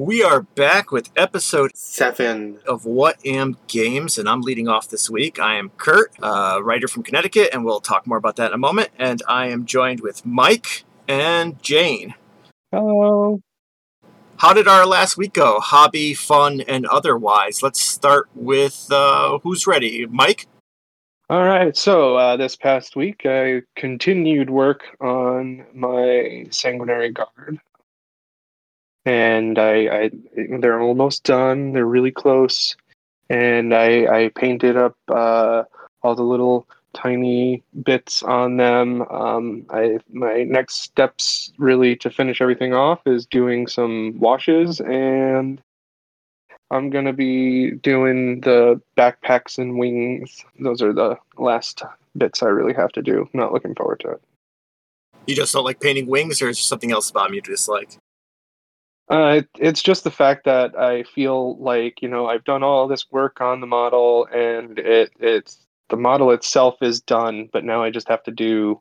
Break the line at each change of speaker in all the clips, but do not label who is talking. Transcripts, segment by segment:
We are back with episode
Seven.
of What Am Games, and I'm leading off this week. I am Kurt, a writer from Connecticut, and we'll talk more about that in a moment. And I am joined with Mike and Jayne.
Hello.
How did our last week go? Hobby, fun, and otherwise. Let's start with uh, who's ready? Mike?
All right. So uh, this past week, I continued work on my sanguinary guard, and I, I they're almost done. They're really close, and I, I painted up uh, all the little tiny bits on them. Um, I my next steps really to finish everything off is doing some washes and I'm gonna be doing the backpacks and wings. Those are the last bits I really have to do. Not looking forward to it.
You just don't like painting wings, or is there something else about me you dislike?
Uh, it, it's just the fact that I feel like you know I've done all this work on the model, and it it's the model itself is done, but now I just have to do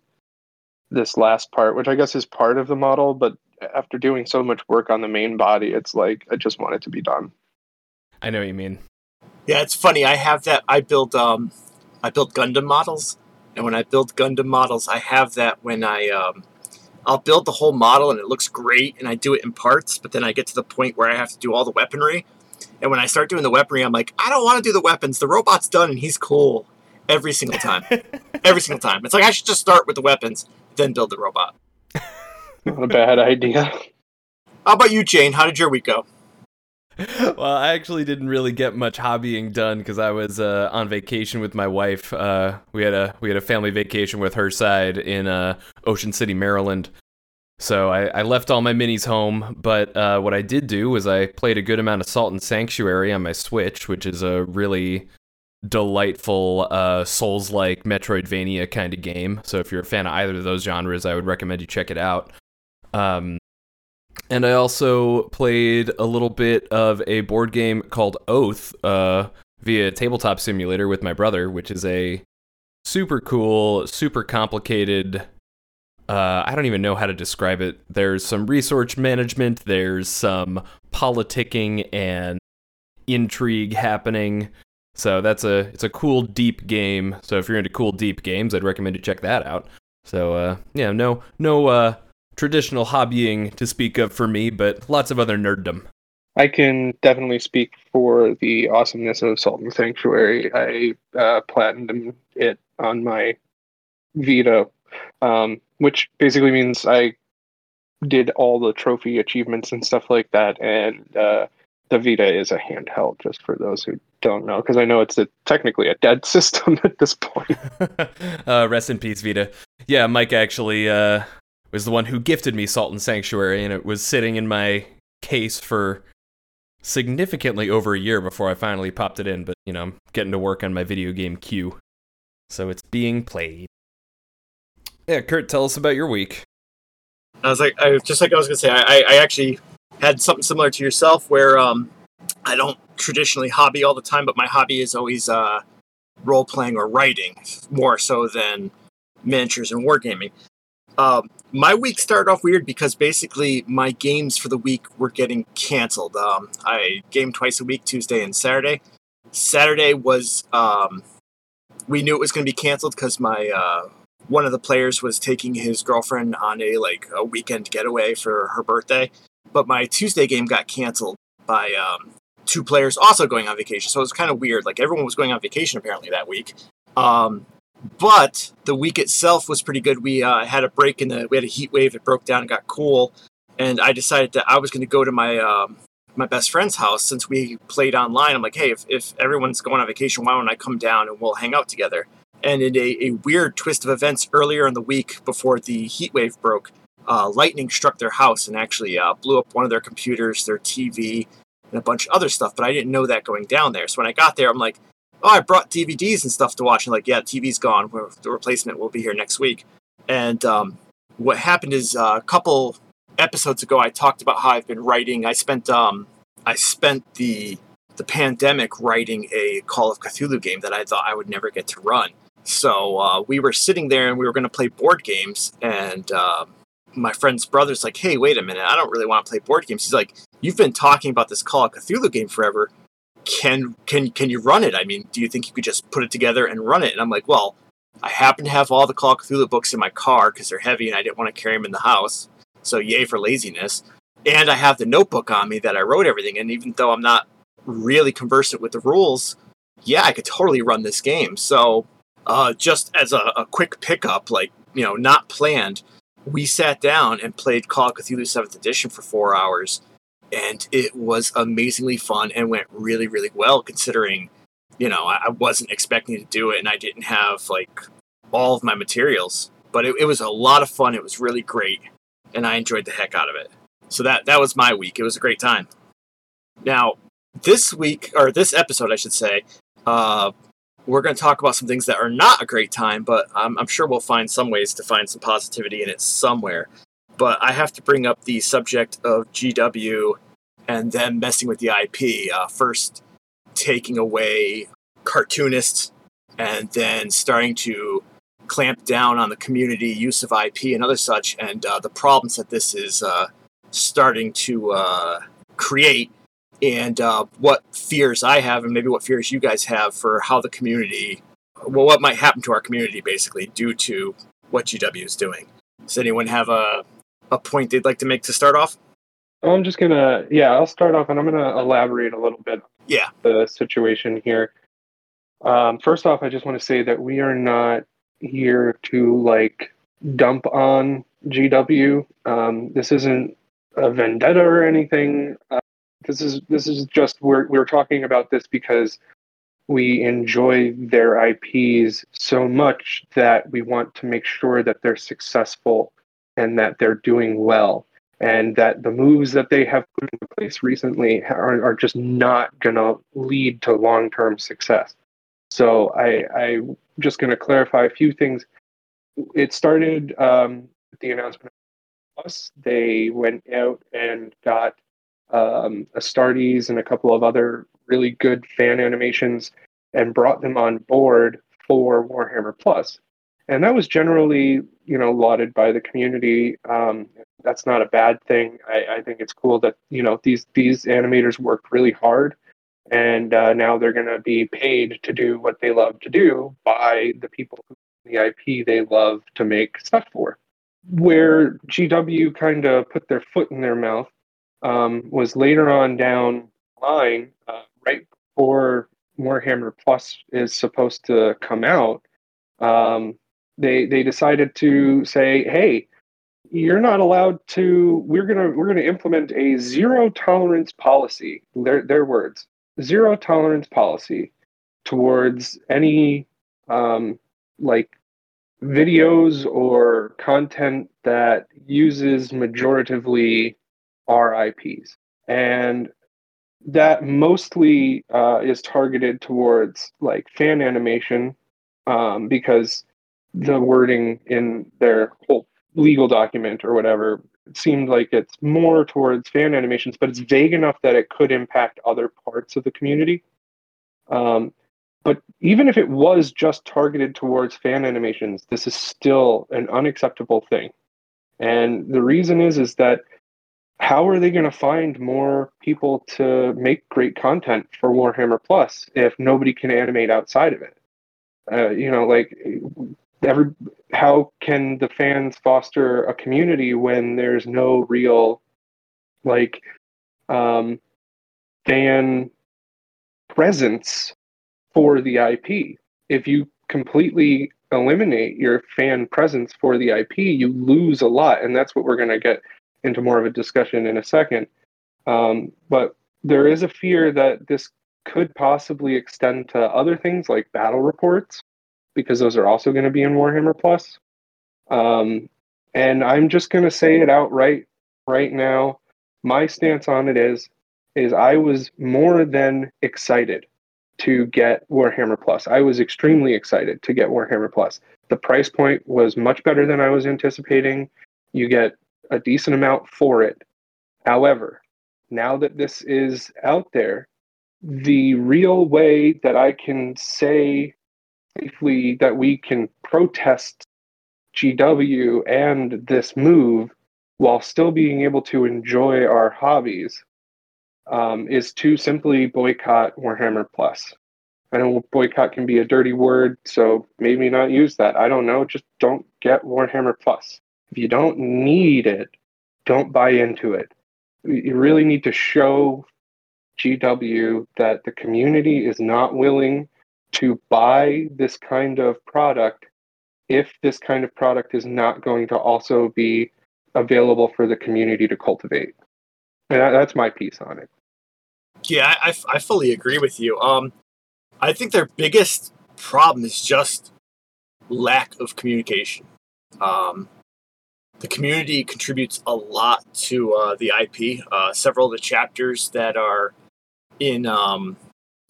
this last part, which I guess is part of the model. But after doing so much work on the main body, it's like I just want it to be done.
I know what you mean.
Yeah, it's funny. I have that. I build um, I build Gundam models, and when I build Gundam models, I have that when I um, I'll build the whole model and it looks great, and I do it in parts. But then I get to the point where I have to do all the weaponry, and when I start doing the weaponry, I'm like, I don't want to do the weapons. The robot's done, and he's cool every single time. every single time. It's like I should just start with the weapons, then build the robot.
Not a bad idea.
How about you, Jayne? How did your week go?
well, I actually didn't really get much hobbying done because I was uh, on vacation with my wife. Uh, we had a we had a family vacation with her side in uh, Ocean City, Maryland. So I, I left all my minis home, but uh, what I did do was I played a good amount of Salt and Sanctuary on my Switch, which is a really delightful uh, Souls-like Metroidvania kind of game. So if you're a fan of either of those genres, I would recommend you check it out. Um, and I also played a little bit of a board game called Oath uh, via Tabletop Simulator with my brother, which is a super cool, super complicated. Uh, I don't even know how to describe it. There's some resource management, there's some politicking and intrigue happening. So that's a it's a cool deep game. So if you're into cool deep games, I'd recommend you check that out. So uh, yeah, no no uh, traditional hobbying to speak of for me, but lots of other nerddom.
I can definitely speak for the awesomeness of Salt and Sanctuary. I uh, platinumed it on my Vita, um, which basically means I did all the trophy achievements and stuff like that. And uh, the Vita is a handheld, just for those who don't know, because I know it's a, technically a dead system at this point.
uh, rest in peace, Vita. Yeah, Mike actually uh, was the one who gifted me Salt and Sanctuary, and it was sitting in my case for significantly over a year before I finally popped it in. But you know, I'm getting to work on my video game queue, so it's being played. Yeah, Kurt, tell us about your week.
I was like, I just like I was gonna say, I, I actually had something similar to yourself, where um, I don't traditionally hobby all the time, but my hobby is always uh, role playing or writing more so than miniatures and wargaming. Um, my week started off weird because basically my games for the week were getting canceled. Um, I game twice a week, Tuesday and Saturday. Saturday was um, we knew it was going to be canceled because my uh, one of the players was taking his girlfriend on a like a weekend getaway for her birthday. But my Tuesday game got canceled by um, two players also going on vacation. So it was kind of weird. Like everyone was going on vacation apparently that week. Um, but the week itself was pretty good. We uh, had a break in the we had a heat wave. It broke down and got cool, and I decided that I was going to go to my um, my best friend's house since we played online. I'm like, hey, if, if everyone's going on vacation, why don't I come down and we'll hang out together? And in a, a weird twist of events, earlier in the week before the heat wave broke, uh, lightning struck their house and actually uh, blew up one of their computers, their TV, and a bunch of other stuff. But I didn't know that going down there. So when I got there, I'm like, oh, I brought DVDs and stuff to watch. And like, yeah, TV's gone. The replacement will be here next week. And um, what happened is uh, a couple episodes ago, I talked about how I've been writing. I spent um, I spent the the pandemic writing a Call of Cthulhu game that I thought I would never get to run. So uh, we were sitting there and we were going to play board games. And uh, my friend's brother's like, "Hey, wait a minute! I don't really want to play board games." He's like, you've been talking about this Call of Cthulhu game forever. Can can can you run it? I mean, do you think you could just put it together and run it?" And I'm like, "Well, I happen to have all the Call of Cthulhu books in my car because they're heavy and I didn't want to carry them in the house. So yay for laziness. And I have the notebook on me that I wrote everything. And even though I'm not really conversant with the rules, yeah, I could totally run this game. So uh, just as a, a quick pickup, like you know, not planned, we sat down and played Call of Cthulhu Seventh Edition for four hours, and it was amazingly fun and went really, really well considering you know, I, wasn't expecting to do it and I didn't have like all of my materials. But it, it was a lot of fun. It was really great. And I enjoyed the heck out of it. So that that was my week. It was a great time. Now, this week or this episode, I should say, uh, we're going to talk about some things that are not a great time, but I'm, I'm, sure we'll find some ways to find some positivity in it somewhere. But I have to bring up the subject of GW and them messing with the IP. Uh, first, taking away cartoonists and then starting to clamp down on the community use of IP and other such, and uh, the problems that this is uh, starting to uh, create, and uh, what fears I have, and maybe what fears you guys have for how the community, well, what might happen to our community basically due to what GW is doing. Does anyone have a a point they'd like to make to start off?
I'm just gonna, yeah, I'll start off, and I'm gonna elaborate a little bit
yeah
the situation here. Um, first off, I just want to say that we are not here to like dump on GW. Um, this isn't a vendetta or anything. Uh, this is this is just we're we're talking about this because we enjoy their IPs so much that we want to make sure that they're successful and that they're doing well and that the moves that they have put into place recently are, are just not going to lead to long term success. So I, I'm just going to clarify a few things. It started um, with the announcement of us. They went out and got um, Astartes and a couple of other really good fan animations and brought them on board for Warhammer Plus. And that was generally, you know, lauded by the community. Um, that's not a bad thing. I, I, think it's cool that you know these these animators worked really hard, and uh, now they're going to be paid to do what they love to do by the people who the IP they love to make stuff for. Where GW kind of put their foot in their mouth um, was later on down line, uh, right before Warhammer Plus is supposed to come out. Um, they they decided to say, hey you're not allowed to we're going to we're to implement a zero tolerance policy their their words zero tolerance policy towards any um, like videos or content that uses majoritively our IPs and that mostly uh, is targeted towards like fan animation um, because the wording in their whole legal document or whatever it seemed like it's more towards fan animations but it's vague enough that it could impact other parts of the community. Um, but even if it was just targeted towards fan animations this is still an unacceptable thing. And the reason is is that how are they going to find more people to make great content for warhammer plus if nobody can animate outside of it? Uh, you know like every how can the fans foster a community when there's no real like um fan presence for the IP if you completely eliminate your fan presence for the IP you lose a lot and that's what we're going to get into more of a discussion in a second. Um, but there is a fear that this could possibly extend to other things like battle reports because those are also going to be in Warhammer Plus. Um, and I'm just going to say it outright right now. My stance on it is is I was more than excited to get Warhammer Plus. I was extremely excited to get Warhammer Plus. The price point was much better than I was anticipating. You get a decent amount for it. However, now that this is out there, the real way that I can say safely that we can protest GW and this move while still being able to enjoy our hobbies um, is to simply boycott Warhammer Plus. I know boycott can be a dirty word, so maybe not use that. I don't know. Just don't get Warhammer Plus. If you don't need it, don't buy into it. You really need to show GW that the community is not willing to buy this kind of product if this kind of product is not going to also be available for the community to cultivate. And that's my piece on it.
Yeah, I, I fully agree with you. Um, I think their biggest problem is just lack of communication. Um, the community contributes a lot to uh, the IP. Uh, several of the chapters that are in um,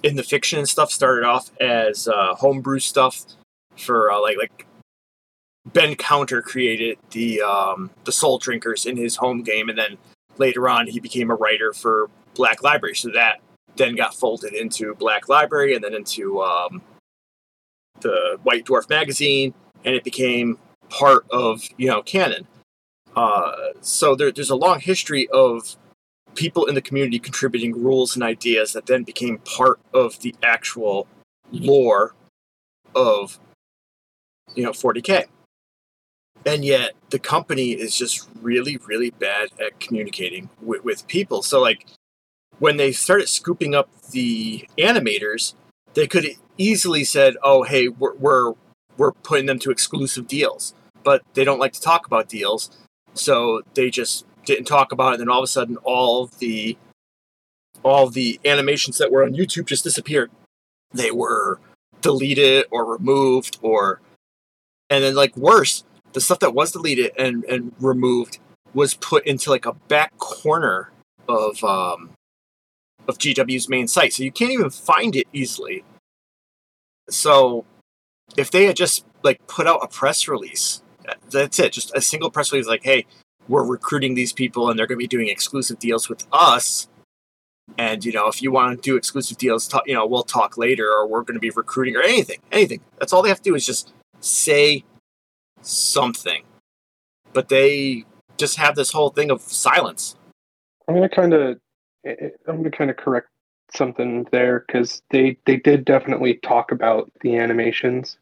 in the fiction and stuff started off as uh, homebrew stuff for uh, like like Ben Counter created the um, the Soul Drinkers in his home game, and then later on he became a writer for Black Library. So that then got folded into Black Library, and then into um, the White Dwarf magazine, and it became part of you know canon. Uh, so there, there's a long history of people in the community contributing rules and ideas that then became part of the actual lore of you know 40k and yet the company is just really really bad at communicating with, with people. So like when they started scooping up the animators they could easily said oh hey we're, we're we're putting them to exclusive deals. But they don't like to talk about deals so they just didn't talk about it. And then all of a sudden, all the all the animations that were on YouTube just disappeared. They were deleted or removed, or and then like worse, the stuff that was deleted and and removed was put into like a back corner of um of GW's main site, so you can't even find it easily. So if they had just like put out a press release, that's it, just a single press release like, hey, we're recruiting these people and they're going to be doing exclusive deals with us. And you know, if you want to do exclusive deals, talk, you know, we'll talk later, or we're going to be recruiting, or anything, anything. That's all they have to do is just say something. But they just have this whole thing of silence.
I'm going to kind of, I'm going to kind of correct something there because they they did definitely talk about the animations.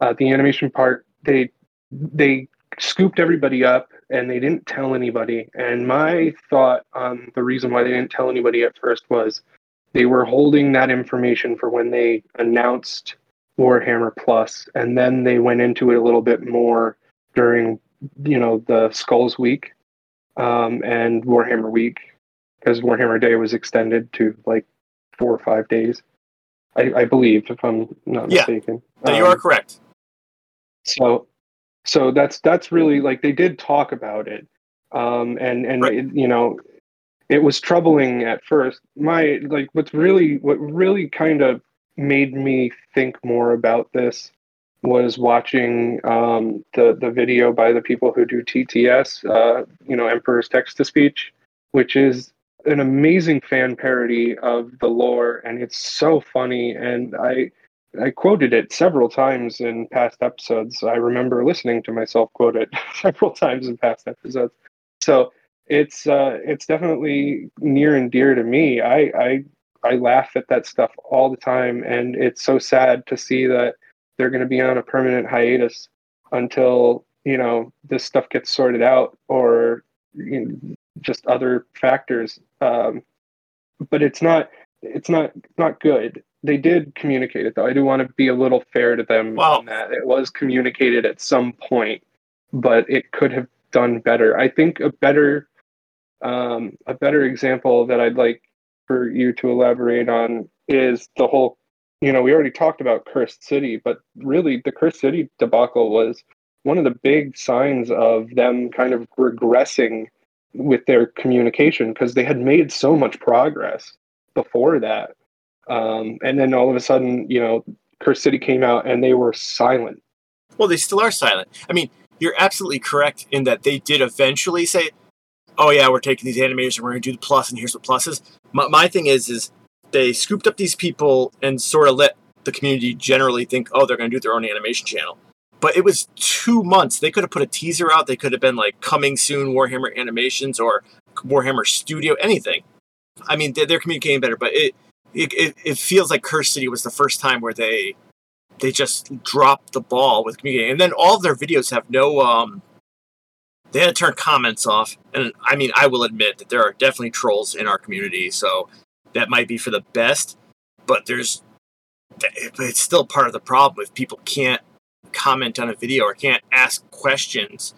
Uh, the animation part, they they scooped everybody up and they didn't tell anybody. And my thought on the reason why they didn't tell anybody at first was they were holding that information for when they announced Warhammer Plus, and then they went into it a little bit more during, you know, the Skulls Week um, and Warhammer Week, because Warhammer Day was extended to like four or five days. I, I believe, if I'm not
yeah.
mistaken.
No, you are um, correct.
So so that's that's really like they did talk about it um, and and right. it, you know it was troubling at first my like what's really what really kind of made me think more about this was watching um, the the video by the people who do TTS, uh, you know, Emperor's Text to Speech, which is an amazing fan parody of the lore, and it's so funny. And I I quoted it several times in past episodes. I remember listening to myself quote it several times in past episodes. So it's uh, it's definitely near and dear to me. I, I I laugh at that stuff all the time, and it's so sad to see that they're going to be on a permanent hiatus until you know this stuff gets sorted out or you know, just other factors. Um, but it's not it's not not good they did communicate it though. I do want to be a little fair to them
well,
on that. It was communicated at some point, but it could have done better. I think a better um, a better example that I'd like for you to elaborate on is the whole you know, we already talked about Cursed City, but really the Cursed City debacle was one of the big signs of them kind of regressing with their communication because they had made so much progress before that um, and then all of a sudden, you know, Curse City came out and they were silent.
Well, they still are silent. I mean, you're absolutely correct in that they did eventually say, "Oh yeah, we're taking these animators and we're going to do the plus, and here's what plus is." My, my thing is, is they scooped up these people and sort of let the community generally think, "Oh, they're going to do their own animation channel." But it was two months. They could have put a teaser out. They could have been like coming soon Warhammer animations or Warhammer Studio, anything. I mean, they're, they're communicating better, but it, it it it feels like Curse City was the first time where they they just dropped the ball with communicating, and then all of their videos have no um. They had to turn comments off, and I mean, I will admit that there are definitely trolls in our community, so that might be for the best. But there's, it's still part of the problem if people can't comment on a video or can't ask questions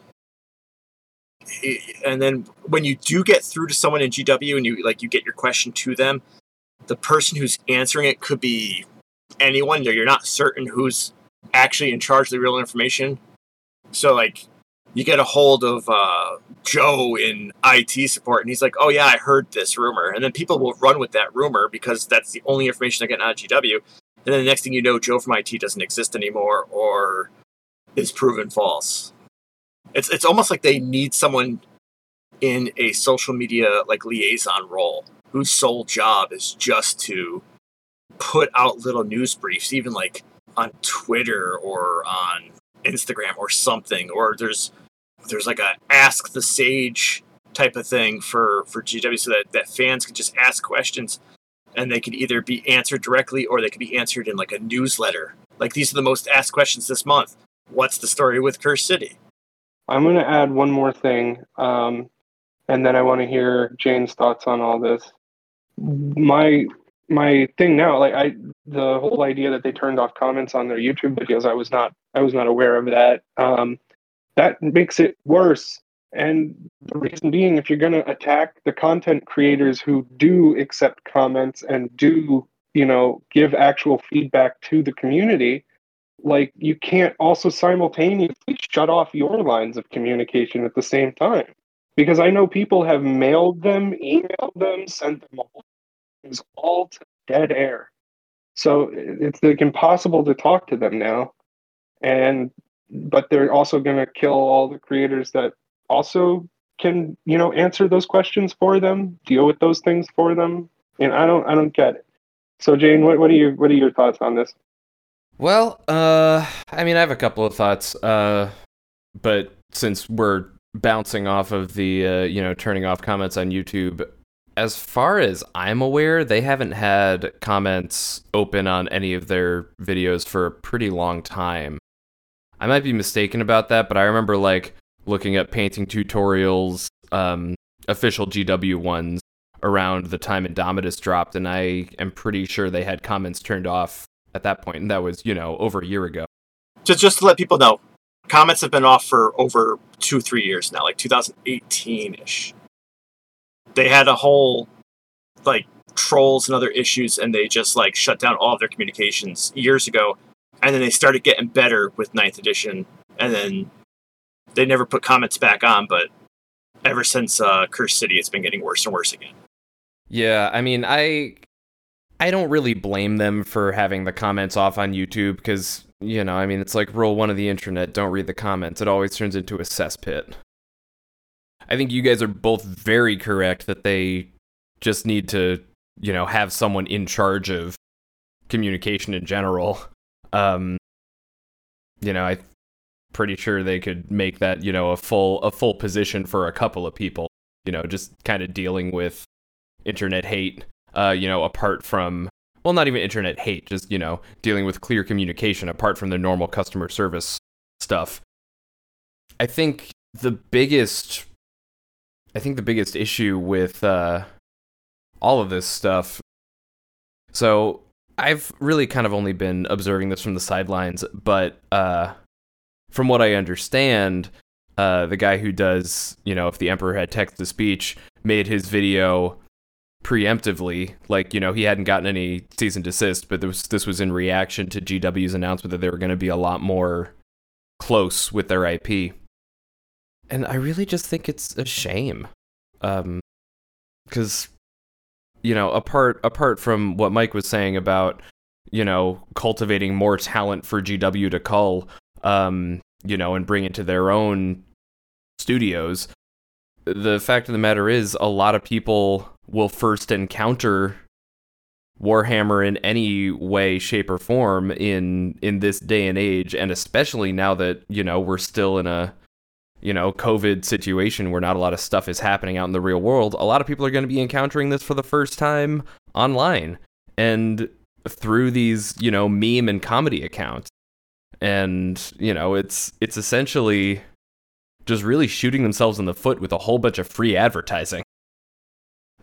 and then when you do get through to someone in GW and you like you get your question to them, the person who's answering it could be anyone. You're not certain who's actually in charge of the real information. So like you get a hold of uh, Joe in IT support, and he's like, "Oh yeah, I heard this rumor," and then people will run with that rumor because that's the only information they're getting out of GW. And then the next thing you know, Joe from IT doesn't exist anymore, or is proven false. It's it's almost like they need someone in a social media like liaison role whose sole job is just to put out little news briefs, even like on Twitter or on Instagram or something. Or there's there's like a ask the sage type of thing for for GW so that, that fans can just ask questions and they could either be answered directly or they could be answered in like a newsletter. Like these are the most asked questions this month. What's the story with Curse City?
I'm going to add one more thing, um, and then I want to hear Jayne's thoughts on all this. My my thing now, like I, the whole idea that they turned off comments on their YouTube videos, I was not I was not aware of that. Um, that makes it worse. And the reason being, if you're going to attack the content creators who do accept comments and do, you know, give actual feedback to the community, like you can't also simultaneously shut off your lines of communication at the same time because i know people have mailed them emailed them sent them all. It's all to dead air. So it's like impossible to talk to them now. And but they're also going to kill all the creators that also can you know answer those questions for them deal with those things for them. And i don't i don't get it. So Jayne what, what are your what are your thoughts on this?
Well, uh, I mean, I have a couple of thoughts, uh, but since we're bouncing off of the, uh, you know, turning off comments on YouTube, as far as I'm aware, they haven't had comments open on any of their videos for a pretty long time. I might be mistaken about that, but I remember like looking at painting tutorials, um, official GW ones around the time Indomitus dropped, and I am pretty sure they had comments turned off at that point, and that was you know over a year ago.
Just just to let people know, comments have been off for over two three years now, like 2018 ish. They had a whole like trolls and other issues, and they just like shut down all of their communications years ago, and then they started getting better with ninth edition, and then they never put comments back on, but ever since uh, Curse City, it's been getting worse and worse again.
Yeah, I mean, I I don't really blame them for having the comments off on YouTube because, you know, I mean, it's like rule one of the internet don't read the comments. It always turns into a cesspit. I think you guys are both very correct that they just need to, you know, have someone in charge of communication in general. Um, you know, I'm pretty sure they could make that, you know, a full a full position for a couple of people. You know, just kind of dealing with internet hate uh, you know, apart from well, not even internet hate, just you know, dealing with clear communication apart from the normal customer service stuff. I think the biggest, I think the biggest issue with uh, all of this stuff. So I've really kind of only been observing this from the sidelines, but uh, from what I understand, uh, the guy who does, you know, if the emperor had text to speech, made his video preemptively. Like, you know, he hadn't gotten any cease and desist, but this, this was in reaction to GW's announcement that they were going to be a lot more close with their IP. And I really just think it's a shame. Um, because, you know, apart apart from what Mike was saying about, you know, cultivating more talent for GW to cull, um, you know, and bring into their own studios, the fact of the matter is a lot of people will first encounter Warhammer in any way, shape, or form in in this day and age, and especially now that you know we're still in a you know, COVID situation where not a lot of stuff is happening out in the real world, a lot of people are going to be encountering this for the first time online and through these, you know, meme and comedy accounts. And, you know, it's it's essentially just really shooting themselves in the foot with a whole bunch of free advertising.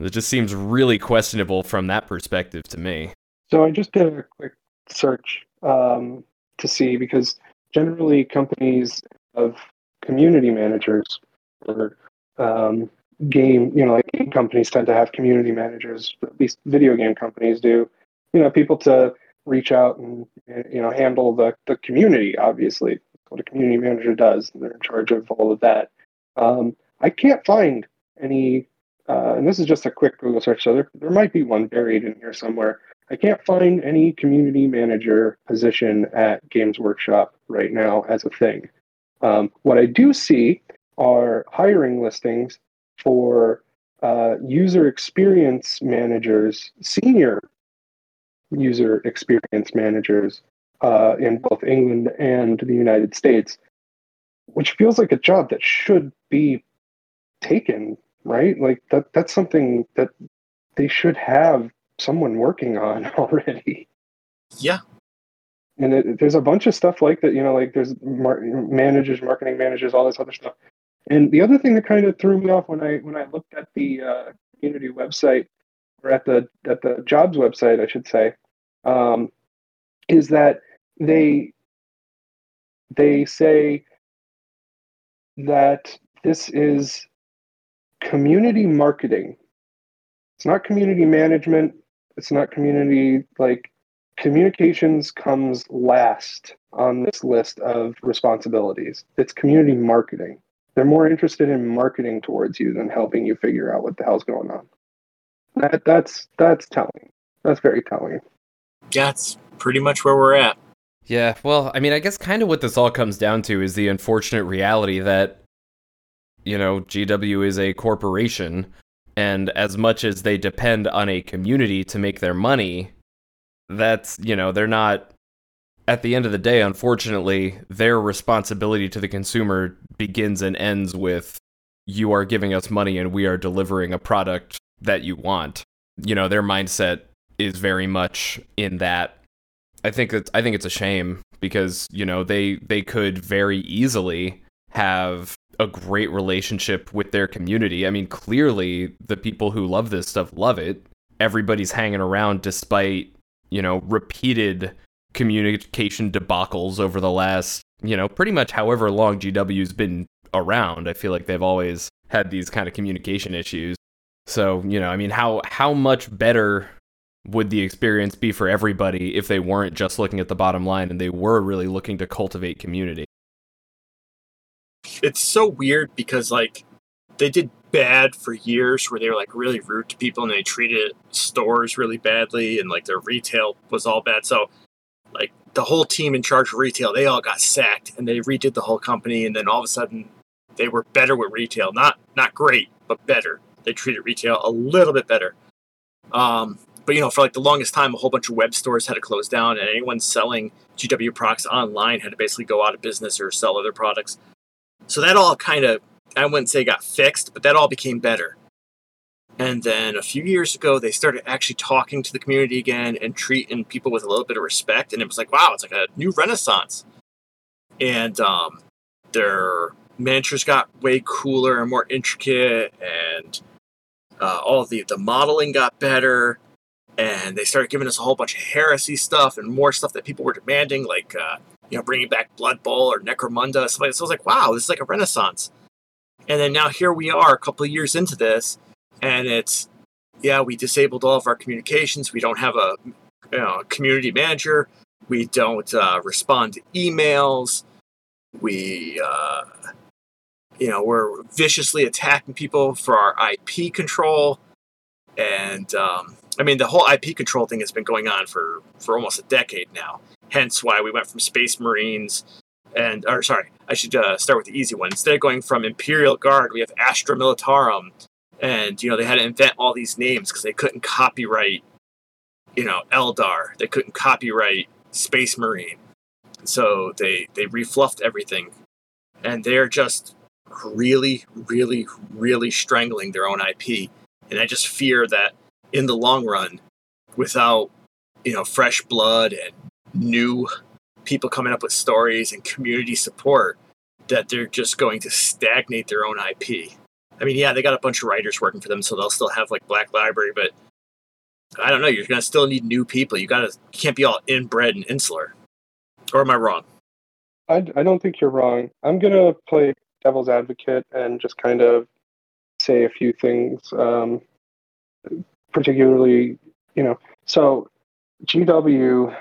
It just seems really questionable from that perspective to me.
So I just did a quick search um, to see because generally companies have community managers or um, game, you know, like game companies tend to have community managers, at least video game companies do. You know, people to reach out and you know handle the, the community. Obviously, what a community manager does. and They're in charge of all of that. Um, I can't find any, uh, and this is just a quick Google search, so there, there might be one buried in here somewhere. I can't find any community manager position at Games Workshop right now as a thing. Um, what I do see are hiring listings for uh, user experience managers, senior user experience managers uh, in both England and the United States, which feels like a job that should be taken, right? Like that that's something that they should have someone working on already.
Yeah.
And it, there's a bunch of stuff like that, you know, like there's mar- managers, marketing managers, all this other stuff. And the other thing that kind of threw me off when I when I looked at the uh, community website or at the at the jobs website, I should say, um, is that they they say that this is community marketing. It's not community management. It's not community like communications comes last on this list of responsibilities. It's community marketing. They're more interested in marketing towards you than helping you figure out what the hell's going on. That that's that's telling. That's very telling.
Yeah, it's pretty much where we're at.
Yeah, well, I mean, I guess kind of what this all comes down to is the unfortunate reality that, you know, GW is a corporation, and as much as they depend on a community to make their money, that's, you know, they're not, at the end of the day, unfortunately, their responsibility to the consumer begins and ends with you are giving us money and we are delivering a product that you want. You know, their mindset is very much in that I think it's I think it's a shame because you know they they could very easily have a great relationship with their community. I mean, clearly the people who love this stuff love it. Everybody's hanging around despite you know repeated communication debacles over the last you know pretty much however long GW's been around. I feel like they've always had these kind of communication issues. So you know, I mean, how how much better would the experience be for everybody if they weren't just looking at the bottom line and they were really looking to cultivate community?
It's so weird because like they did bad for years where they were like really rude to people and they treated stores really badly and like their retail was all bad. So like the whole team in charge of retail, they all got sacked and they redid the whole company and then all of a sudden they were better with retail. Not not great, but better. They treated retail a little bit better. Um, but you know, for like the longest time, a whole bunch of web stores had to close down, and anyone selling GW products online had to basically go out of business or sell other products. So that all kind of, I wouldn't say got fixed, but that all became better. And then a few years ago, they started actually talking to the community again and treating people with a little bit of respect. And it was like, wow, it's like a new renaissance. And um, their miniatures got way cooler and more intricate, and uh, all the the modeling got better and they started giving us a whole bunch of heresy stuff and more stuff that people were demanding, like uh, you know bringing back Blood Bowl or Necromunda. So I was like, wow, this is like a renaissance. And then now here we are, a couple of years into this, and it's yeah, we disabled all of our communications. We don't have a you know, community manager. We don't uh, respond to emails. We uh, you know we're viciously attacking people for our IP control, and um, I mean, the whole IP control thing has been going on for for almost a decade now. Hence, why we went from Space Marines and, or sorry, I should uh, start with the easy one. Instead of going from Imperial Guard, we have Astra Militarum, and you know they had to invent all these names because they couldn't copyright, you know, Eldar. They couldn't copyright Space Marine, so they they refluffed everything, and they're just really, really, really strangling their own IP. And I just fear that in the long run, without you know fresh blood and new people coming up with stories and community support, that they're just going to stagnate their own IP. I mean, yeah, they got a bunch of writers working for them, so they'll still have like Black Library, but I don't know. You're gonna still need new people. You gotta you can't be all inbred and insular. Or am I wrong?
I, I don't think you're wrong. I'm gonna play devil's advocate and just kind of say a few things, um, particularly, you know. So GW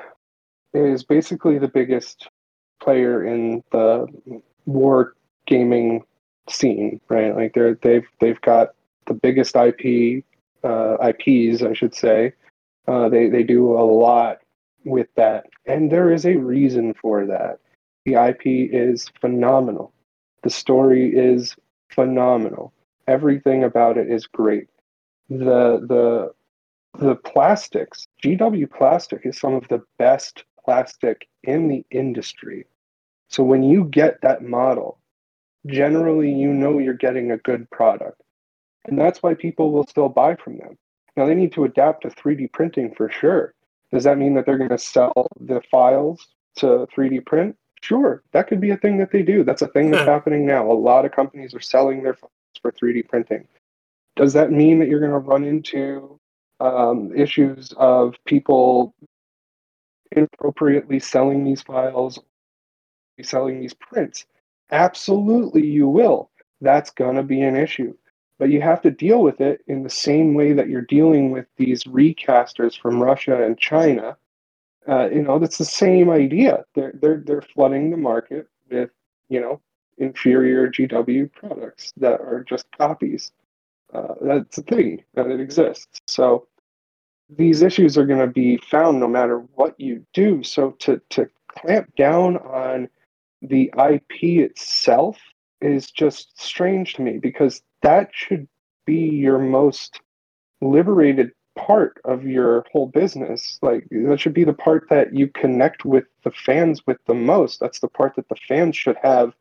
is basically the biggest player in the war gaming scene, right? Like they're they've they've got the biggest IP uh, IPs, I should say. Uh, they they do a lot with that, and there is a reason for that. The IP is phenomenal. The story is phenomenal. Everything about it is great. The the the plastics, GW plastic is some of the best plastic in the industry. So when you get that model, generally you know you're getting a good product. And that's why people will still buy from them. Now they need to adapt to 3D printing for sure. Does that mean that they're going to sell the files to 3D print? Sure, that could be a thing that they do. That's a thing that's happening now. A lot of companies are selling their files for 3D printing. Does that mean that you're going to run into um, issues of people inappropriately selling these files, selling these prints? Absolutely, you will. That's going to be an issue. But you have to deal with it in the same way that you're dealing with these recasters from Russia and China uh, you know, that's the same idea. They're they're they're flooding the market with you know inferior GW products that are just copies. Uh, that's a thing that it exists. So these issues are going to be found no matter what you do. So to to clamp down on the IP itself is just strange to me because that should be your most liberated part of your whole business. Like that should be the part that you connect with the fans with the most. That's the part that the fans should have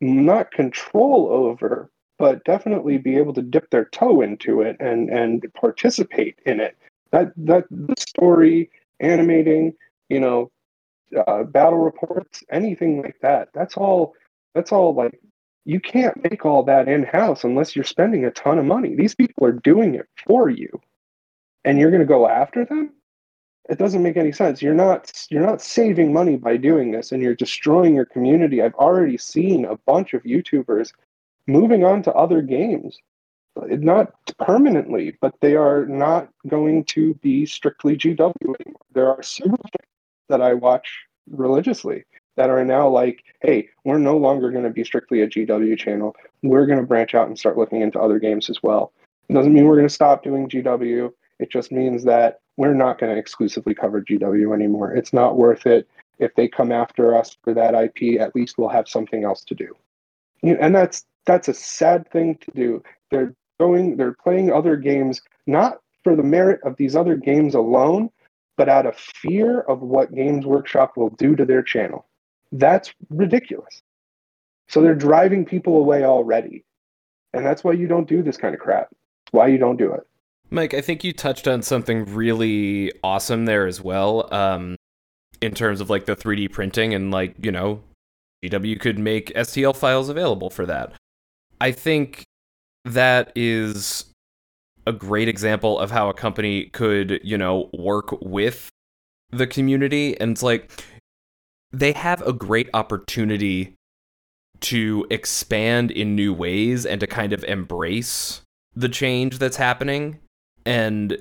not control over, but definitely be able to dip their toe into it and and participate in it. That that the story, animating, you know, uh, battle reports, anything like that. That's all. That's all like you can't make all that in house unless you're spending a ton of money. These people are doing it for you and you're going to go after them it doesn't make any sense you're not you're not saving money by doing this and you're destroying your community i've already seen a bunch of youtubers moving on to other games not permanently but they are not going to be strictly gw anymore there are several that i watch religiously that are now like hey we're no longer going to be strictly a gw channel we're going to branch out and start looking into other games as well it doesn't mean we're going to stop doing gw it just means that we're not going to exclusively cover GW anymore. It's not worth it. If they come after us for that IP, at least we'll have something else to do. And that's that's a sad thing to do. They're going, they're playing other games not for the merit of these other games alone, but out of fear of what Games Workshop will do to their channel. That's ridiculous. So they're driving people away already. And that's why you don't do this kind of crap. Why you don't do it.
Mike, I think you touched on something really awesome there as well. Um, in terms of like the 3D printing and like, you know, GW could make STL files available for that. I think that is a great example of how a company could, you know, work with the community. And it's like they have a great opportunity to expand in new ways and to kind of embrace the change that's happening and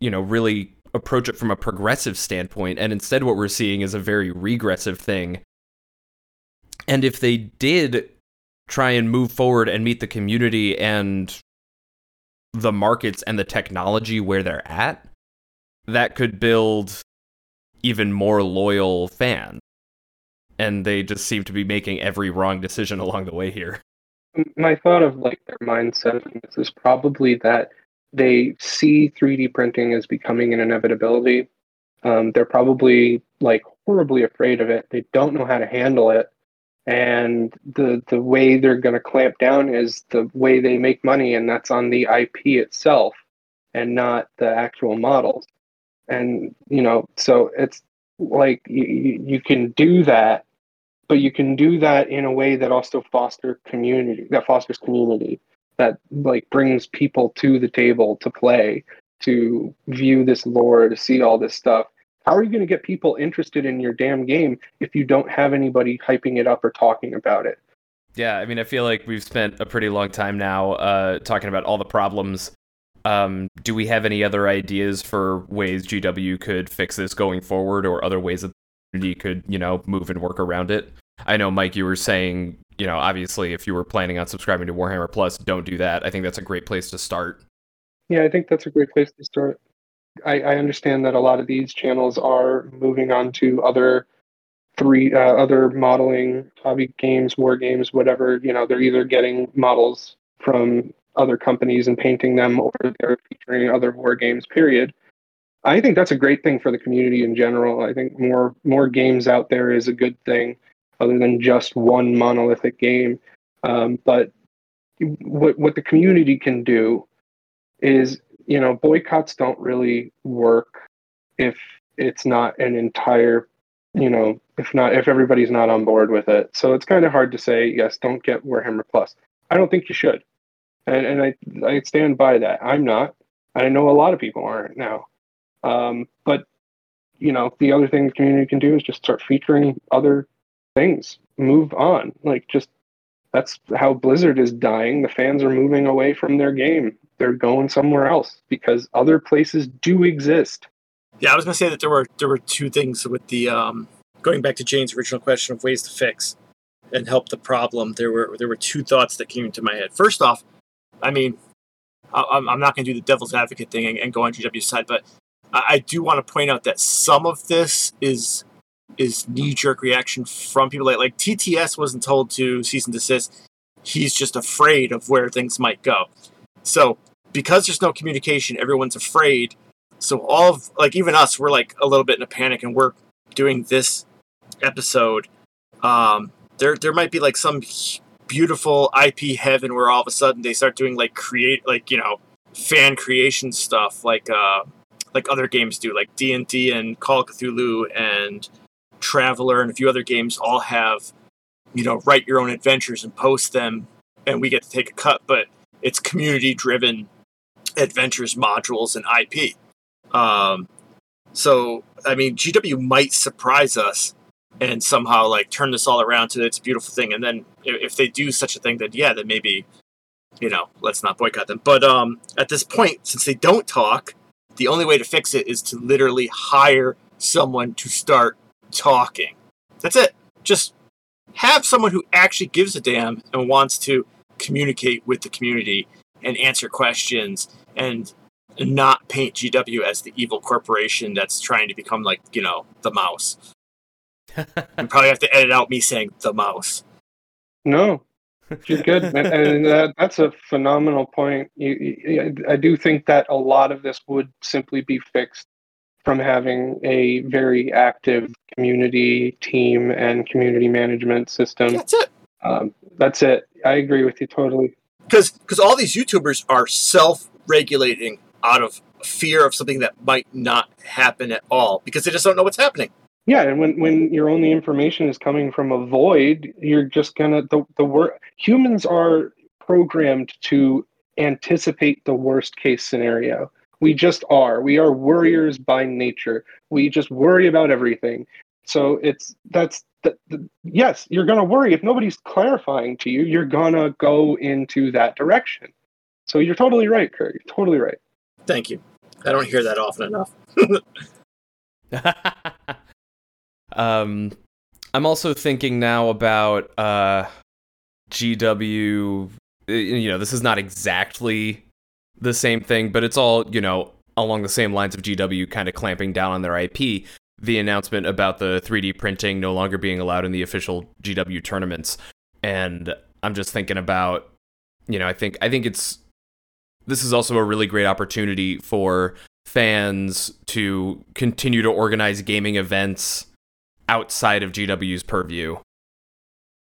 you know really approach it from a progressive standpoint and instead what we're seeing is a very regressive thing and if they did try and move forward and meet the community and the markets and the technology where they're at that could build even more loyal fans and they just seem to be making every wrong decision along the way here
my thought of like their mindset is probably that they see 3D printing as becoming an inevitability. Um, they're probably like horribly afraid of it. They don't know how to handle it. And the the way they're going to clamp down is the way they make money and that's on the IP itself and not the actual models. And you know so it's like you, you can do that but you can do that in a way that also foster community that fosters community that like brings people to the table to play to view this lore to see all this stuff how are you going to get people interested in your damn game if you don't have anybody hyping it up or talking about it?
Yeah, I mean, I feel like we've spent a pretty long time now uh, talking about all the problems. Um, do we have any other ideas for ways GW could fix this going forward, or other ways that the community could, you know, move and work around it? I know, Mike, you were saying, you know, obviously, if you were planning on subscribing to Warhammer Plus, don't do that. I think that's a great place to start.
Yeah, I think that's a great place to start. I, I understand that a lot of these channels are moving on to other three uh, other modeling hobby games, war games, whatever. You know, they're either getting models from other companies and painting them, or they're featuring other war games. Period. I think that's a great thing for the community in general. I think more more games out there is a good thing, other than just one monolithic game. Um, but what what the community can do is you know, boycotts don't really work if it's not an entire, you know, if not if everybody's not on board with it. So it's kind of hard to say yes, don't get Warhammer Plus. I don't think you should, and and I I stand by that. I'm not. I know a lot of people aren't now, um, but you know, the other thing the community can do is just start featuring other things. Move on, like just that's how Blizzard is dying. The fans are moving away from their game they're going somewhere else because other places do exist.
Yeah, I was gonna say that there were there were two things with the um, going back to Jayne's original question of ways to fix and help the problem. There were there were two thoughts that came into my head. First off, I mean, I'm, I'm not gonna do the devil's advocate thing and, and go on GW's side, but I, I do want to point out that some of this is is knee jerk reaction from people like like TTS wasn't told to cease and desist. He's just afraid of where things might go. So because there's no communication, everyone's afraid. So all of like even us, we're like a little bit in a panic, and we're doing this episode. Um, there there might be like some beautiful IP heaven where all of a sudden they start doing like create like you know fan creation stuff like uh like other games do like D&D and Call of Cthulhu and Traveller and a few other games all have you know write your own adventures and post them and we get to take a cut but it's community driven adventures modules and IP. Um, so I mean, GW might surprise us and somehow like turn this all around to its beautiful thing. And then if they do such a thing, then yeah, then maybe you know let's not boycott them. But um, at this point, since they don't talk, the only way to fix it is to literally hire someone to start talking. That's it. Just have someone who actually gives a damn and wants to communicate with the community and answer questions and not paint GW as the evil corporation that's trying to become like, you know, the mouse. you probably have to edit out me saying the mouse.
No, you're good. and, and uh, that's a phenomenal point. You, you, I do think that a lot of this would simply be fixed from having a very active community team and community management system.
That's it.
Um, that's it. I agree with you totally.
Because because all these YouTubers are self regulating out of fear of something that might not happen at all because they just don't know what's happening.
Yeah, and when, when your only information is coming from a void, you're just gonna the the wor- humans are programmed to anticipate the worst case scenario. We just are. We are worriers by nature. We just worry about everything. So it's that's the, the, yes, you're to worry if nobody's clarifying to you. You're to go into that direction. So you're totally right, Kurt. You're totally right.
Thank you. I don't hear that often enough.
um, I'm also thinking now about uh, GW. You know, this is not exactly the same thing, but it's all you know along the same lines of GW kind of clamping down on their IP the announcement about the 3D printing no longer being allowed in the official GW tournaments. And I'm just thinking about, you know, I think I think it's this is also a really great opportunity for fans to continue to organize gaming events outside of GW's purview.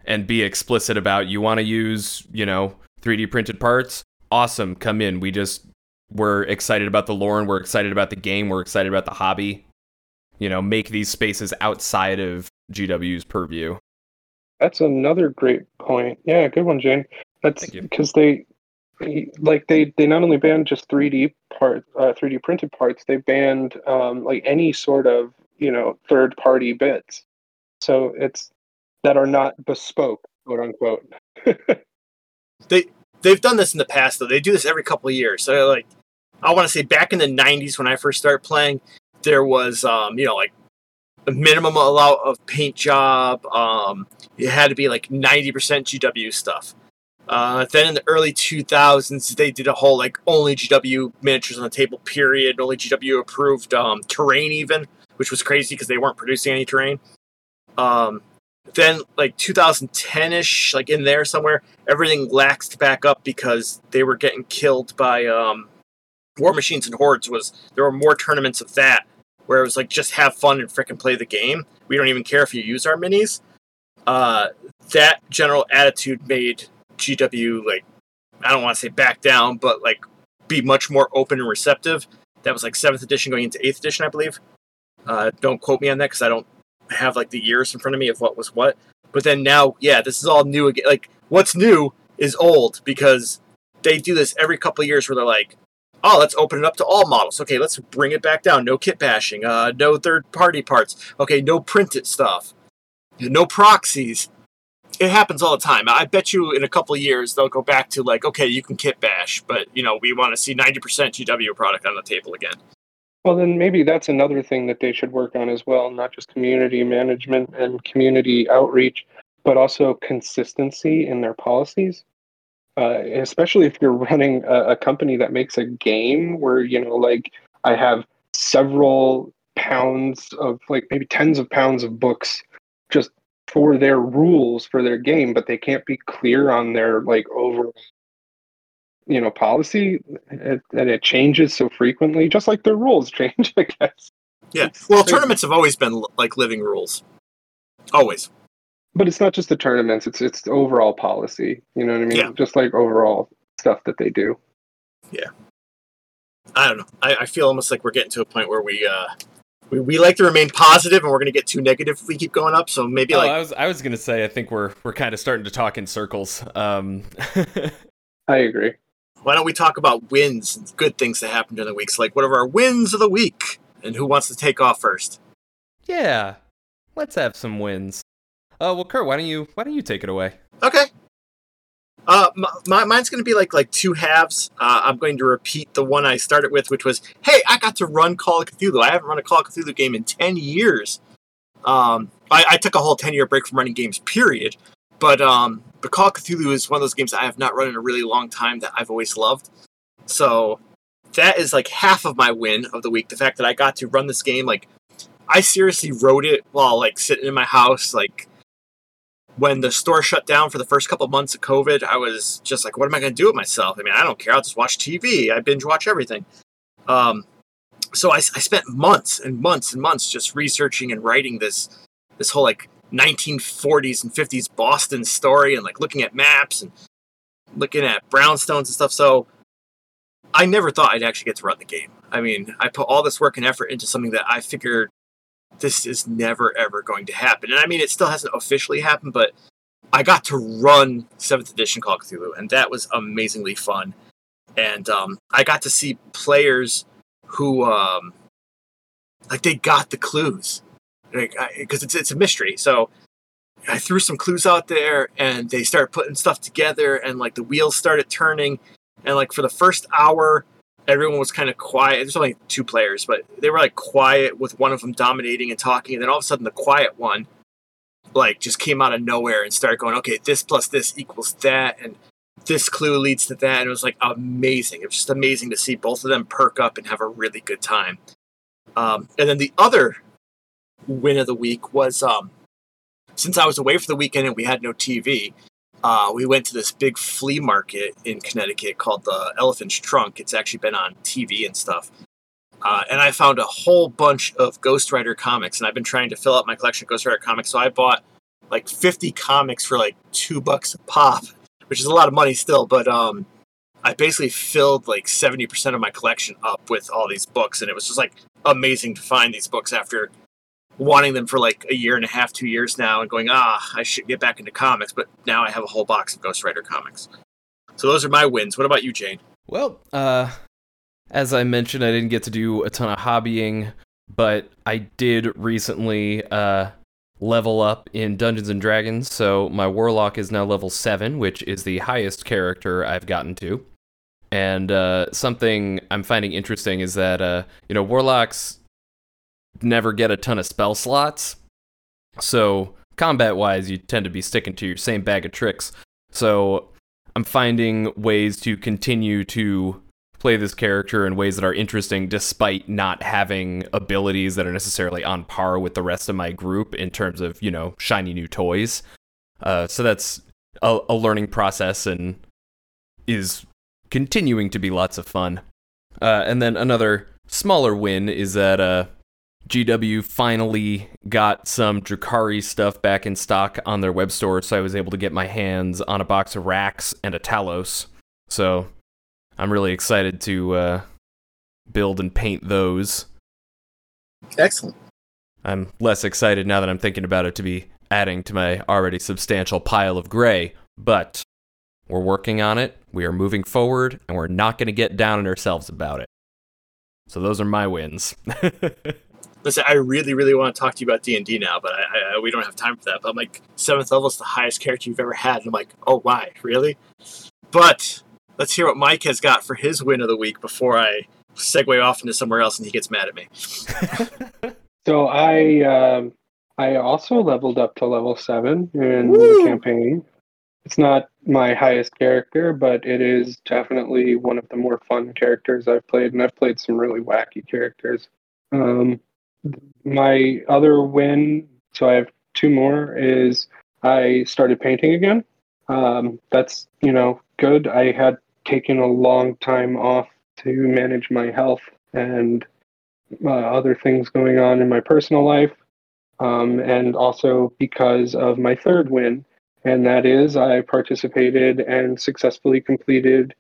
and be explicit about you want to use, you know, 3D printed parts. Awesome, come in. We just we're excited about the lore and we're excited about the game. We're excited about the hobby. You know, make these spaces outside of GW's purview.
That's another great point. Yeah, good one, Jayne. That's because they like they they not only banned just 3D parts, uh, 3D printed parts, they banned um, like any sort of you know third party bits. So it's that are not bespoke, quote unquote.
they they've done this in the past though. They do this every couple of years. So like, I want to say back in the '90s when I first started playing, there was um, you know like a minimum amount of paint job. Um, it had to be like 90% GW stuff. Uh, then in the early 2000s, they did a whole like only GW miniatures on the table period, only GW approved um, terrain even, which was crazy because they weren't producing any terrain. Um, then like 2010ish, like in there somewhere, everything laxed back up because they were getting killed by um, War Machines and Hordes. Was there were more tournaments of that where it was like just have fun and frickin' play the game. We don't even care if you use our minis. Uh, that general attitude made GW like I don't want to say back down, but like be much more open and receptive. That was like seventh edition going into eighth edition, I believe. Uh, don't quote me on that because I don't have like the years in front of me of what was what. But then now, yeah, this is all new again. Like what's new is old because they do this every couple years where they're like, oh, let's open it up to all models. Okay, let's bring it back down. No kit bashing. Uh, no third party parts. Okay, no printed stuff. No proxies. It happens all the time. I bet you in a couple of years they'll go back to like, okay, you can kit bash, but you know we want to see 90% GW product on the table again.
Well, then maybe that's another thing that they should work on as well, not just community management and community outreach, but also consistency in their policies. Uh, especially if you're running a, a company that makes a game where, you know, like I have several pounds of, like maybe tens of pounds of books just for their rules for their game, but they can't be clear on their like overall you know policy and it changes so frequently just like their rules change i guess
Yeah. Well, tournaments have always been like living rules. Always.
but it's not just the tournaments it's it's the overall policy you know what i mean
Yeah.
just like overall stuff that they do yeah
I don't know. I, I feel almost like we're getting to a point where we uh we, we like to remain positive and we're gonna get too negative if we keep going up. So maybe
Oh,
like
I was I was gonna say I think we're we're kind of starting to talk in circles. Um,
i agree
why don't we talk about wins and good things that happened during the week? So like what are our wins of the week? And who wants to take off first?
yeah, let's have some wins. Uh, well, Kurt, why don't you why don't you take it away?
Okay. Uh, my, mine's going to be like like two halves. Uh, I'm going to repeat the one I started with, which was, "Hey, I got to run Call of Cthulhu. I haven't run a Call of Cthulhu game in ten years. Um, I, I took a whole ten year break from running games, period. But um, but Call of Cthulhu is one of those games I have not run in a really long time that I've always loved. So that is like half of my win of the week. The fact that I got to run this game, like I seriously wrote it while like sitting in my house, like when the store shut down for the first couple months of COVID, I was just like, what am I going to do with myself? I mean, I don't care. I'll just watch TV. I binge watch everything. Um, so I, I spent months and months and months just researching and writing this this whole like 1940s and 50s Boston story and like looking at maps and looking at brownstones and stuff. So I never thought I'd actually get to run the game. I mean, I put all this work and effort into something that I figured this is never ever going to happen. And I mean, it still hasn't officially happened, but I got to run seventh edition Call of Cthulhu, and that was amazingly fun. And um, I got to see players who, um, like, they got the clues, like, because it's it's a mystery. So I threw some clues out there, and they started putting stuff together, and like the wheels started turning, and like for the first hour, everyone was kind of quiet. There's only two players, but they were like quiet with one of them dominating and talking, and then all of a sudden the quiet one like just came out of nowhere and started going, okay, this plus this equals that, and this clue leads to that, and it was like amazing. It was just amazing to see both of them perk up and have a really good time. Um, and then the other win of the week was um, since I was away for the weekend and we had no TV, uh, we went to this big flea market in Connecticut called the Elephant's Trunk. It's actually been on TV and stuff. Uh, and I found a whole bunch of Ghost Rider comics, and I've been trying to fill out my collection of Ghost Rider comics. So I bought like 50 comics for like two bucks a pop, which is a lot of money still. But um, I basically filled like 70% of my collection up with all these books, and it was just like amazing to find these books after wanting them for like a year and a half, two years now, and going, ah, I should get back into comics. But now I have a whole box of Ghost Rider comics. So those are my wins. What about you, Jayne?
Well, uh, as I mentioned, I didn't get to do a ton of hobbying, but I did recently uh, level up in Dungeons and Dragons. So my warlock is now level seven, which is the highest character I've gotten to. And uh, something I'm finding interesting is that uh, you know warlocks never get a ton of spell slots, so combat wise, you tend to be sticking to your same bag of tricks. So I'm finding ways to continue to play this character in ways that are interesting despite not having abilities that are necessarily on par with the rest of my group in terms of, you know, shiny new toys. Uh, so that's a, a learning process and is continuing to be lots of fun. Uh, and then another smaller win is that uh, GW finally got some Drukhari stuff back in stock on their web store, so I was able to get my hands on a box of Wracks and a Talos. So I'm really excited to uh, build and paint those.
Excellent.
I'm less excited now that I'm thinking about it to be adding to my already substantial pile of gray, but we're working on it. We are moving forward, and we're not going to get down on ourselves about it. So those are my wins.
Listen, I really, really want to talk to you about D and D now, but I, I, we don't have time for that. But I'm like, seventh level is the highest character you've ever had, and I'm like, oh, why, really? But let's hear what Mike has got for his win of the week before I segue off into somewhere else and he gets mad at me.
so I, um, I also leveled up to level seven in Woo! the campaign. It's not my highest character, but it is definitely one of the more fun characters I've played, and I've played some really wacky characters. Um, my other win, so I have two more, is I started painting again. Um, that's, you know, good. I had taken a long time off to manage my health and uh, other things going on in my personal life. Um, and also because of my third win, and that is I participated and successfully completed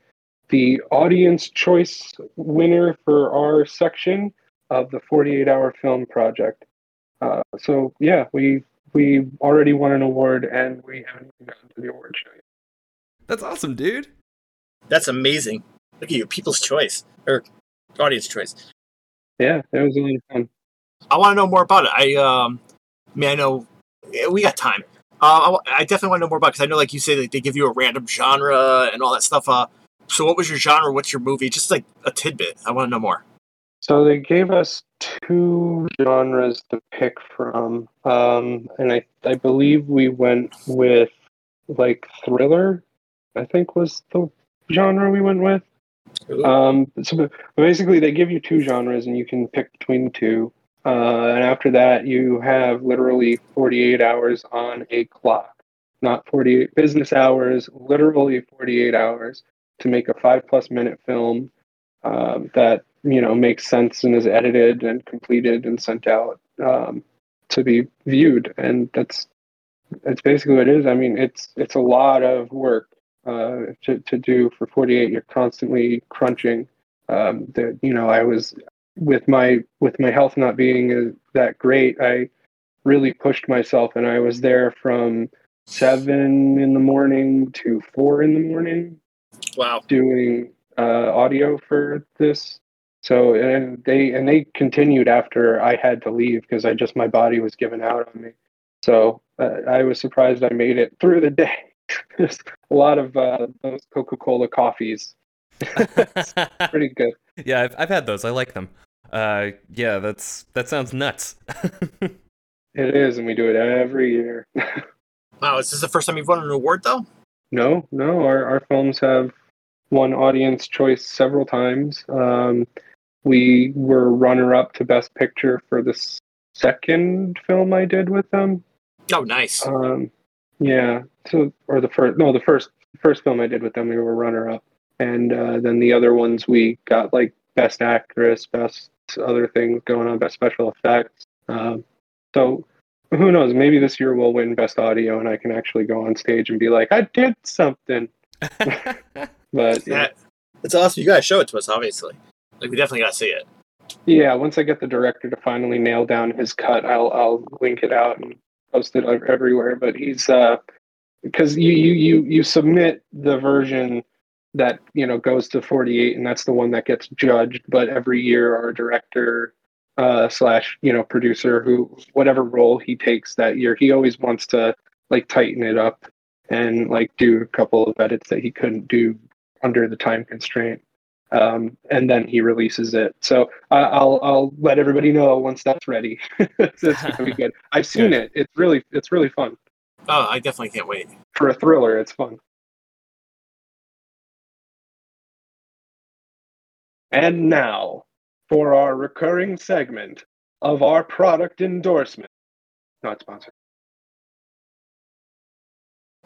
the audience choice winner for our section of the 48 hour film project. Uh, so yeah, we we already won an award and we haven't gotten to the award show yet.
That's awesome, dude.
That's amazing. Look at you, people's choice or audience choice.
Yeah, that was really fun.
I want to know more about it. I um, I mean, I know we got time. Uh, I, I definitely want to know more about because I know, like you say, like, they give you a random genre and all that stuff. Uh, so what was your genre? What's your movie? Just like a tidbit. I want to know more.
So they gave us two genres to pick from, um, and I I believe we went with like thriller. I think was the genre we went with. Um, so basically, they give you two genres, and you can pick between the two. Uh, and after that, you have literally 48 hours on a clock, not 48 business hours, literally 48 hours to make a five plus minute film um, that you know makes sense and is edited and completed and sent out um, to be viewed. And that's that's basically what it is. I mean it's it's a lot of work uh, to, to do for 48 you're constantly crunching. Um, that you know i was with my with my health not being that great i really pushed myself. And i was there from seven in the morning to four in the morning
wow.
doing uh, audio for this so and they and they continued after I had to leave because I just my body was giving out on me. So uh, I was surprised I made it through the day. There's a lot of uh, those Coca Cola coffees. pretty good.
Yeah, I've I've had those. I like them. Uh, yeah, that's that sounds nuts.
it is, and we do it every year.
wow, is this the first time you've won an award though?
No, no. Our our films have won audience choice several times. Um, we were runner up to Best Picture for the second film I did with them.
Oh, nice.
Um, yeah. So, or the first? No, the first first film I did with them, we were runner up, and uh, then the other ones we got like Best Actress, Best other things going on, Best Special Effects. Um, so Who knows? Maybe this year we'll win best audio, and I can actually go on stage and be like, "I did something." but yeah,
Yeah, it's awesome. You gotta show it to us, obviously. Like we definitely got to see it.
yeah. Once I get the director to finally nail down his cut, I'll I'll link it out and post it everywhere. But he's uh, because you you you you submit the version that you know goes to 48 and that's the one that gets judged but every year our director uh slash you know producer who whatever role he takes that year he always wants to like tighten it up and like do a couple of edits that he couldn't do under the time constraint um and then he releases it so I i'll i'll let everybody know once that's ready it's gonna be good i've seen it it's really it's really fun
Oh, I definitely can't wait.
for a thriller it's fun And now for our recurring segment of our product endorsement. Not sponsored.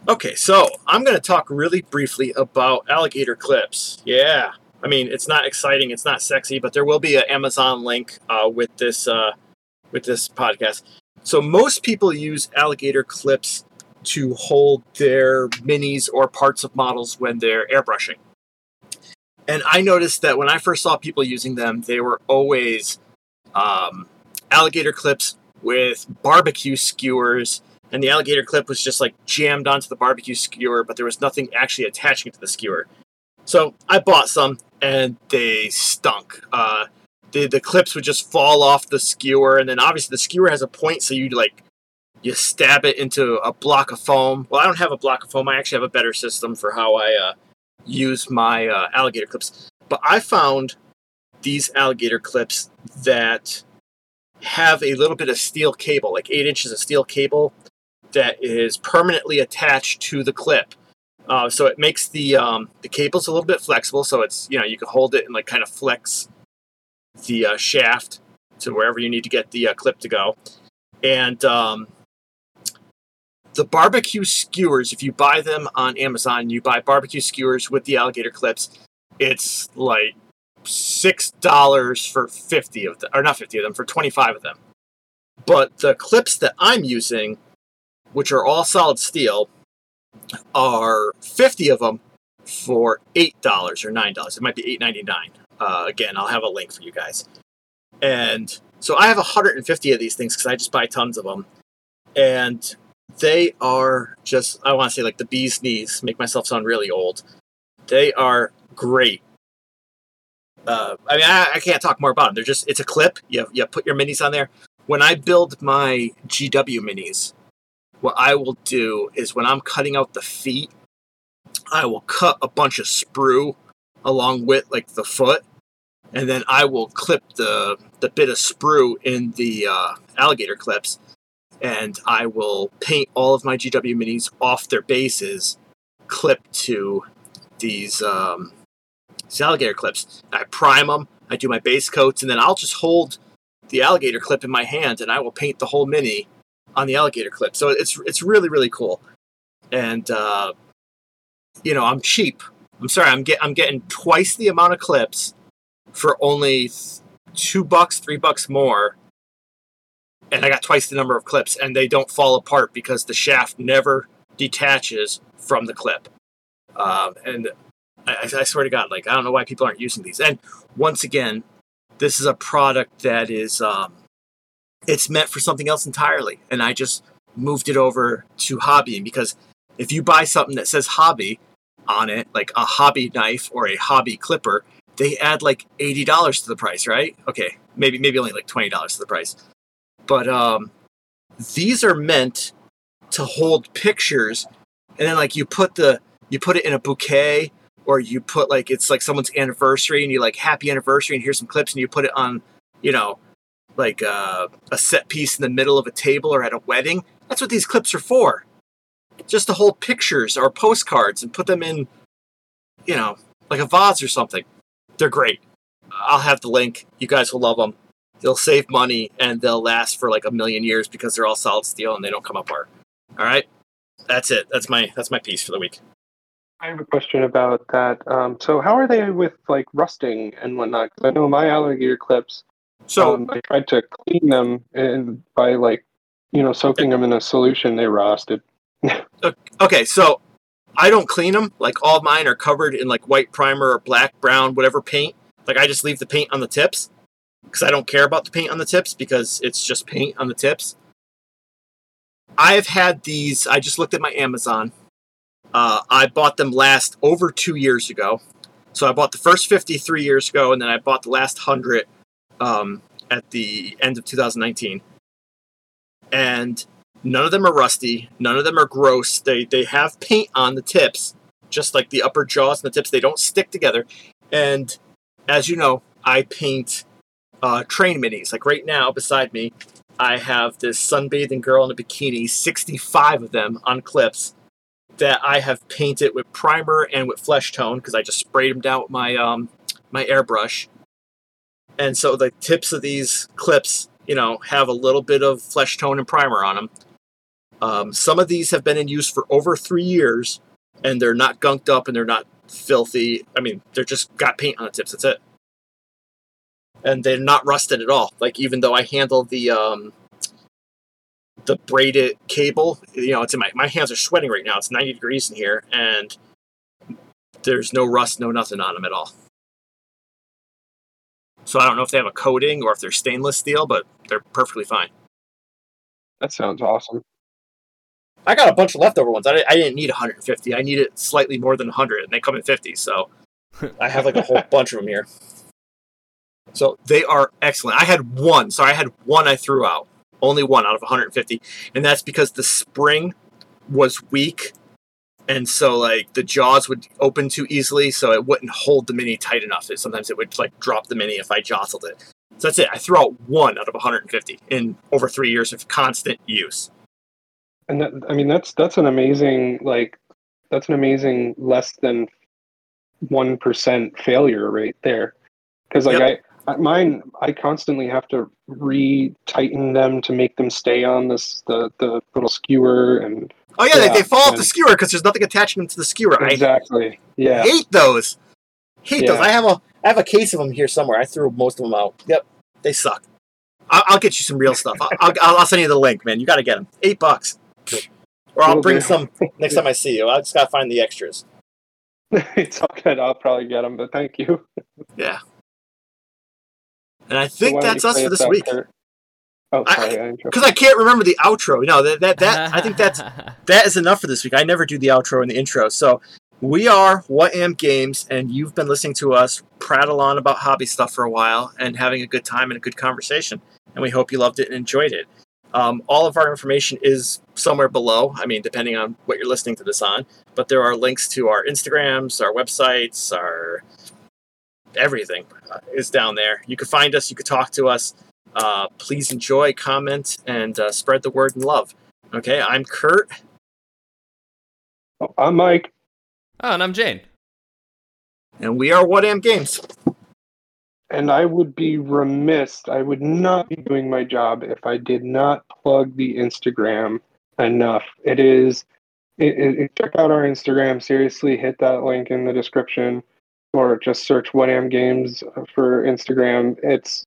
Okay, so I'm going to talk really briefly about alligator clips. Yeah, I mean it's not exciting, it's not sexy, but there will be an Amazon link uh, with this uh, with this podcast. So most people use alligator clips to hold their minis or parts of models when they're airbrushing. And I noticed that when I first saw people using them, they were always um, alligator clips with barbecue skewers and the alligator clip was just like jammed onto the barbecue skewer, but there was nothing actually attaching it to the skewer. So I bought some, and they stunk. Uh, the the clips would just fall off the skewer, and then obviously the skewer has a point, so you like you stab it into a block of foam. Well, I don't have a block of foam. I actually have a better system for how I uh, use my uh, alligator clips. But I found these alligator clips that have a little bit of steel cable, like eight inches of steel cable, that is permanently attached to the clip. Uh, so it makes the um, the cables a little bit flexible. So it's you know you can hold it and like kind of flex the uh, shaft to wherever you need to get the uh, clip to go. And um, the barbecue skewers, if you buy them on Amazon, you buy barbecue skewers with the alligator clips. It's like six dollars for fifty of them, or not fifty of them, for twenty five of them. But the clips that I'm using which are all solid steel, are 50 of them for $8 or $9. It might be $8.99. Uh, again, I'll have a link for you guys. And so I have 150 of these things because I just buy tons of them. And they are just, I want to say like the bee's knees, make myself sound really old. They are great. Uh, I mean, I, I can't talk more about them. They're just, it's a clip. You, you put your minis on there. When I build my GW minis, what I will do is when I'm cutting out the feet, I will cut a bunch of sprue along with like the foot, and then I will clip the the bit of sprue in the uh, alligator clips, and I will paint all of my GW minis off their bases, clip to these um, these alligator clips. I prime them. I do my base coats, and then I'll just hold the alligator clip in my hand, and I will paint the whole mini on the alligator clip. So it's it's really really cool, and uh, you know I'm cheap. I'm sorry, I'm get I'm getting twice the amount of clips for only two bucks, three bucks more, and I got twice the number of clips, and they don't fall apart because the shaft never detaches from the clip. Um, and I, I swear to God, like I don't know why people aren't using these. And once again, this is a product that is um, it's meant for something else entirely. And I just moved it over to hobbying because if you buy something that says hobby on it, like a hobby knife or a hobby clipper, they add like eighty dollars to the price, right? Okay, maybe maybe only like twenty dollars to the price. But um, these are meant to hold pictures, and then like you put the you put it in a bouquet, or you put like it's like someone's anniversary, and you like happy anniversary, and here's some clips, and you put it on, you know, like uh, a set piece in the middle of a table or at a wedding. That's what these clips are for. Just to hold pictures or postcards and put them in, you know, like a vase or something. They're great. I'll have the link. You guys will love them. They'll save money and they'll last for like a million years because they're all solid steel and they don't come apart. All right, that's it. That's my that's my piece for the week.
I have a question about that. Um, so, how are they with like rusting and whatnot? Because I know my alligator clips.
So
um, I tried to clean them and by like you know, soaking them in a solution, they rusted.
Okay, so I don't clean them. Like all mine are covered in like white primer or black, brown, whatever paint. Like I just leave the paint on the tips because I don't care about the paint on the tips because it's just paint on the tips. I have had these. I just looked at my Amazon. Uh, I bought them last over two years ago. So I bought the first 53 years ago, and then I bought the last 100 um, at the end of 2019. And none of them are rusty. None of them are gross. They, they have paint on the tips, just like the upper jaws and the tips. They don't stick together. And as you know, I paint uh, train minis. Like right now, beside me, I have this sunbathing girl in a bikini, 65 of them on clips that I have painted with primer and with flesh tone because I just sprayed them down with my um, my airbrush. And so the tips of these clips, you know, have a little bit of flesh tone and primer on them. Um, some of these have been in use for over three years, and they're not gunked up and they're not filthy. I mean, they're just got paint on the tips. That's it. And they're not rusted at all. Like even though I handle the um, the braided cable. You know, it's in my my hands are sweating right now. It's 90 degrees in here, and there's no rust, no nothing on them at all. So I don't know if they have a coating or if they're stainless steel, but they're perfectly fine.
That sounds awesome.
I got a bunch of leftover ones. I, I didn't need 150. I needed slightly more than 100, and they come in 50. So I have like a whole bunch of them here. So they are excellent. I had one. So I had one I threw out only one out of 150, and that's because the spring was weak, and so like the jaws would open too easily, so it wouldn't hold the mini tight enough. sometimes it would like drop the mini if I jostled it. So that's it. I threw out one out of 150 in over three years of constant use.
And that, I mean, that's that's an amazing like that's an amazing less than one percent failure rate there. Because like yep. I mine I constantly have to re-tighten them to make them stay on this the the little skewer and
oh yeah, yeah they, they fall off the skewer because there's nothing attaching them to the skewer.
Exactly. Yeah.
Hate those. Hate yeah. those. I have a I have a case of them here somewhere. I threw most of them out. Yep, they suck. I'll, I'll get you some real stuff. I'll, I'll, I'll, send you the link, man. You got to get them. Eight bucks. Or I'll bring some next time I see you. I just got to find the extras.
it's all good. I'll probably get them, but thank you.
Yeah. And I think so that's us for this week.
Oh, sorry,
because I, I, can't remember the outro. No, that that, that I think that's that is enough for this week. I never do the outro and the intro. So we are What Am Games, and you've been listening to us prattle on about hobby stuff for a while and having a good time and a good conversation. And we hope you loved it and enjoyed it. Um, all of our information is somewhere below. I mean, depending on what you're listening to this on, but there are links to our Instagrams, our websites, our everything uh, is down there. You can find us. You can talk to us. Uh, please enjoy, comment, and uh, spread the word and love. Okay, I'm Kurt.
I'm Mike.
Oh, and I'm Jayne.
And we are What Am Games.
And I would be remiss, I would not be doing my job if I did not plug the Instagram enough. It is, it, it, check out our Instagram. Seriously, hit that link in the description or just search What Am Games for Instagram. It's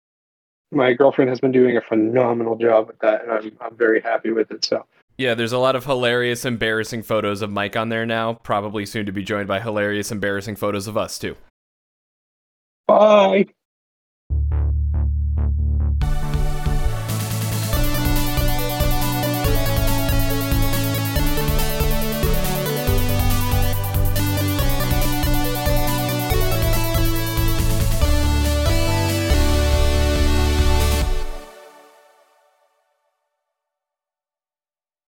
my girlfriend has been doing a phenomenal job with that, and I'm I'm very happy with it. So.
Yeah, there's a lot of hilarious, embarrassing photos of Mike on there now. Probably soon to be joined by hilarious, embarrassing photos of us too.
Bye.